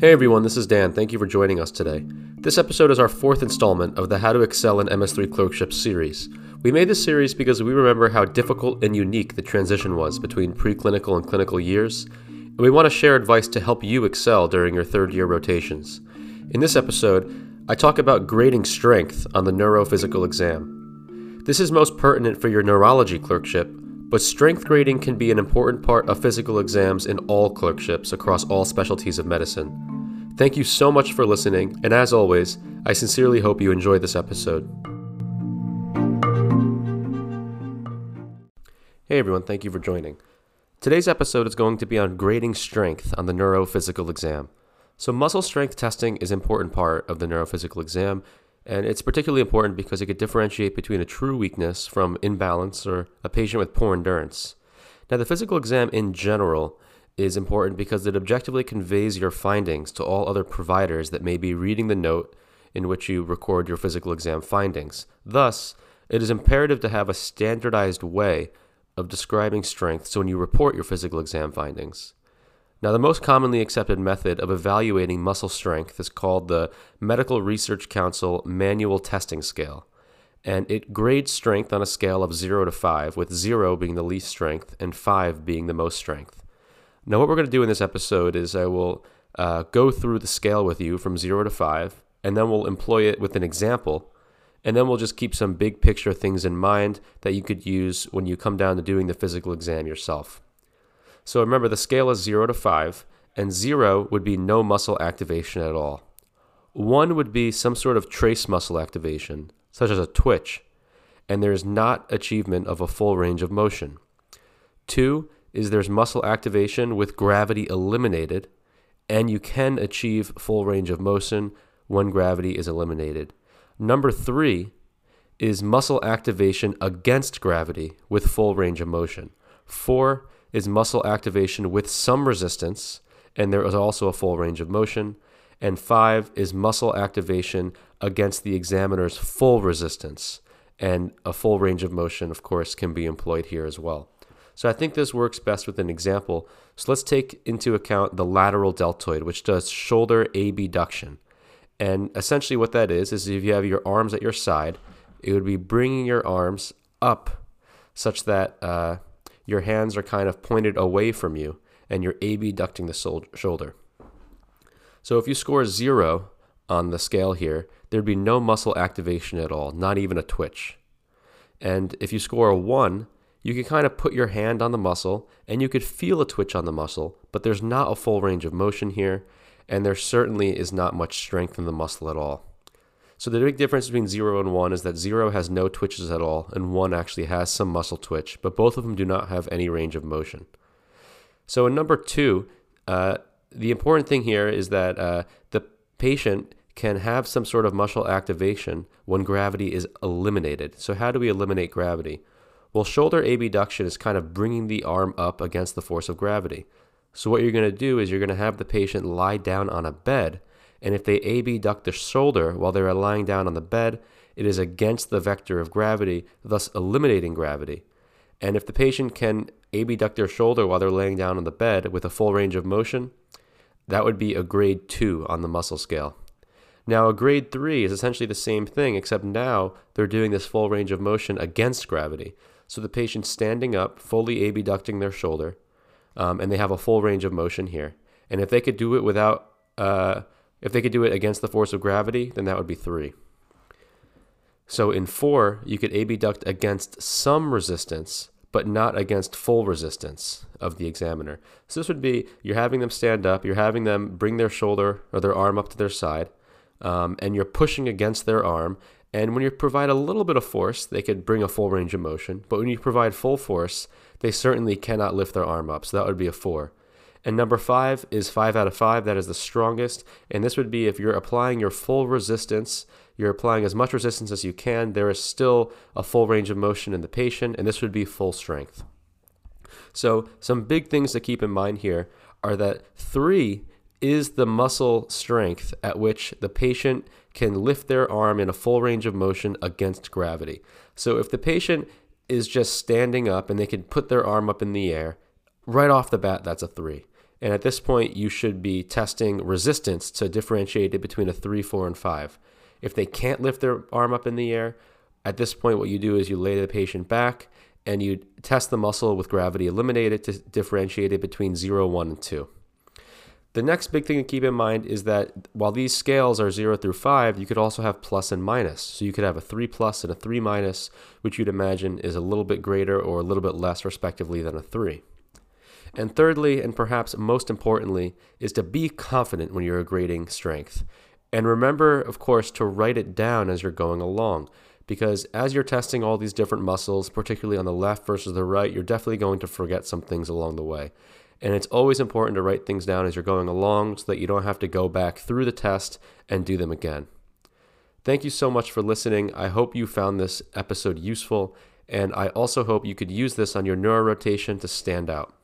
Hey everyone, this is Dan. Thank you for joining us today. This episode is our fourth installment of the How to Excel in MS3 Clerkship series. We made this series because we remember how difficult and unique the transition was between preclinical and clinical years, and we want to share advice to help you excel during your third year rotations. In this episode, I talk about grading strength on the neurophysical exam. This is most pertinent for your neurology clerkship, but strength grading can be an important part of physical exams in all clerkships across all specialties of medicine. Thank you so much for listening, and as always, I sincerely hope you enjoy this episode. Hey everyone, thank you for joining. Today's episode is going to be on grading strength on the neurophysical exam. So, muscle strength testing is an important part of the neurophysical exam, and it's particularly important because it could differentiate between a true weakness from imbalance or a patient with poor endurance. Now, the physical exam in general is important because it objectively conveys your findings to all other providers that may be reading the note in which you record your physical exam findings. Thus, it is imperative to have a standardized way of describing strength so when you report your physical exam findings. Now, the most commonly accepted method of evaluating muscle strength is called the Medical Research Council Manual Testing Scale, and it grades strength on a scale of 0 to 5, with 0 being the least strength and 5 being the most strength. Now, what we're going to do in this episode is I will uh, go through the scale with you from zero to five, and then we'll employ it with an example. And then we'll just keep some big picture things in mind that you could use when you come down to doing the physical exam yourself. So remember, the scale is zero to five, and zero would be no muscle activation at all. One would be some sort of trace muscle activation, such as a twitch, and there is not achievement of a full range of motion. Two is there's muscle activation with gravity eliminated, and you can achieve full range of motion when gravity is eliminated. Number three is muscle activation against gravity with full range of motion. Four is muscle activation with some resistance, and there is also a full range of motion. And five is muscle activation against the examiner's full resistance. And a full range of motion, of course, can be employed here as well. So I think this works best with an example. So let's take into account the lateral deltoid, which does shoulder abduction. And essentially what that is, is if you have your arms at your side, it would be bringing your arms up such that uh, your hands are kind of pointed away from you and you're abducting the shoulder. So if you score zero on the scale here, there'd be no muscle activation at all, not even a twitch. And if you score a one, you can kind of put your hand on the muscle and you could feel a twitch on the muscle, but there's not a full range of motion here, and there certainly is not much strength in the muscle at all. So the big difference between 0 and 1 is that 0 has no twitches at all, and 1 actually has some muscle twitch, but both of them do not have any range of motion. So in number 2, uh, the important thing here is that uh, the patient can have some sort of muscle activation when gravity is eliminated. So how do we eliminate gravity? Well, shoulder abduction is kind of bringing the arm up against the force of gravity. So, what you're going to do is you're going to have the patient lie down on a bed, and if they abduct the shoulder while they're lying down on the bed, it is against the vector of gravity, thus eliminating gravity. And if the patient can abduct their shoulder while they're laying down on the bed with a full range of motion, that would be a grade 2 on the muscle scale. Now, a grade 3 is essentially the same thing, except now they're doing this full range of motion against gravity. So the patient's standing up, fully abducting their shoulder, um, and they have a full range of motion here. And if they could do it without, uh, if they could do it against the force of gravity, then that would be three. So in four, you could abduct against some resistance, but not against full resistance of the examiner. So this would be you're having them stand up, you're having them bring their shoulder or their arm up to their side, um, and you're pushing against their arm, and when you provide a little bit of force, they could bring a full range of motion. But when you provide full force, they certainly cannot lift their arm up. So that would be a four. And number five is five out of five. That is the strongest. And this would be if you're applying your full resistance, you're applying as much resistance as you can, there is still a full range of motion in the patient, and this would be full strength. So, some big things to keep in mind here are that three is the muscle strength at which the patient can lift their arm in a full range of motion against gravity. So if the patient is just standing up and they can put their arm up in the air, right off the bat, that's a three. And at this point, you should be testing resistance to differentiate it between a three, four, and five. If they can't lift their arm up in the air, at this point, what you do is you lay the patient back and you test the muscle with gravity eliminated to differentiate it between 0, 1, and 2. The next big thing to keep in mind is that while these scales are 0 through 5, you could also have plus and minus. So you could have a 3 plus and a 3 minus, which you'd imagine is a little bit greater or a little bit less, respectively, than a 3. And thirdly, and perhaps most importantly, is to be confident when you're grading strength. And remember, of course, to write it down as you're going along because as you're testing all these different muscles, particularly on the left versus the right, you're definitely going to forget some things along the way. And it's always important to write things down as you're going along so that you don't have to go back through the test and do them again. Thank you so much for listening. I hope you found this episode useful, and I also hope you could use this on your neuro rotation to stand out.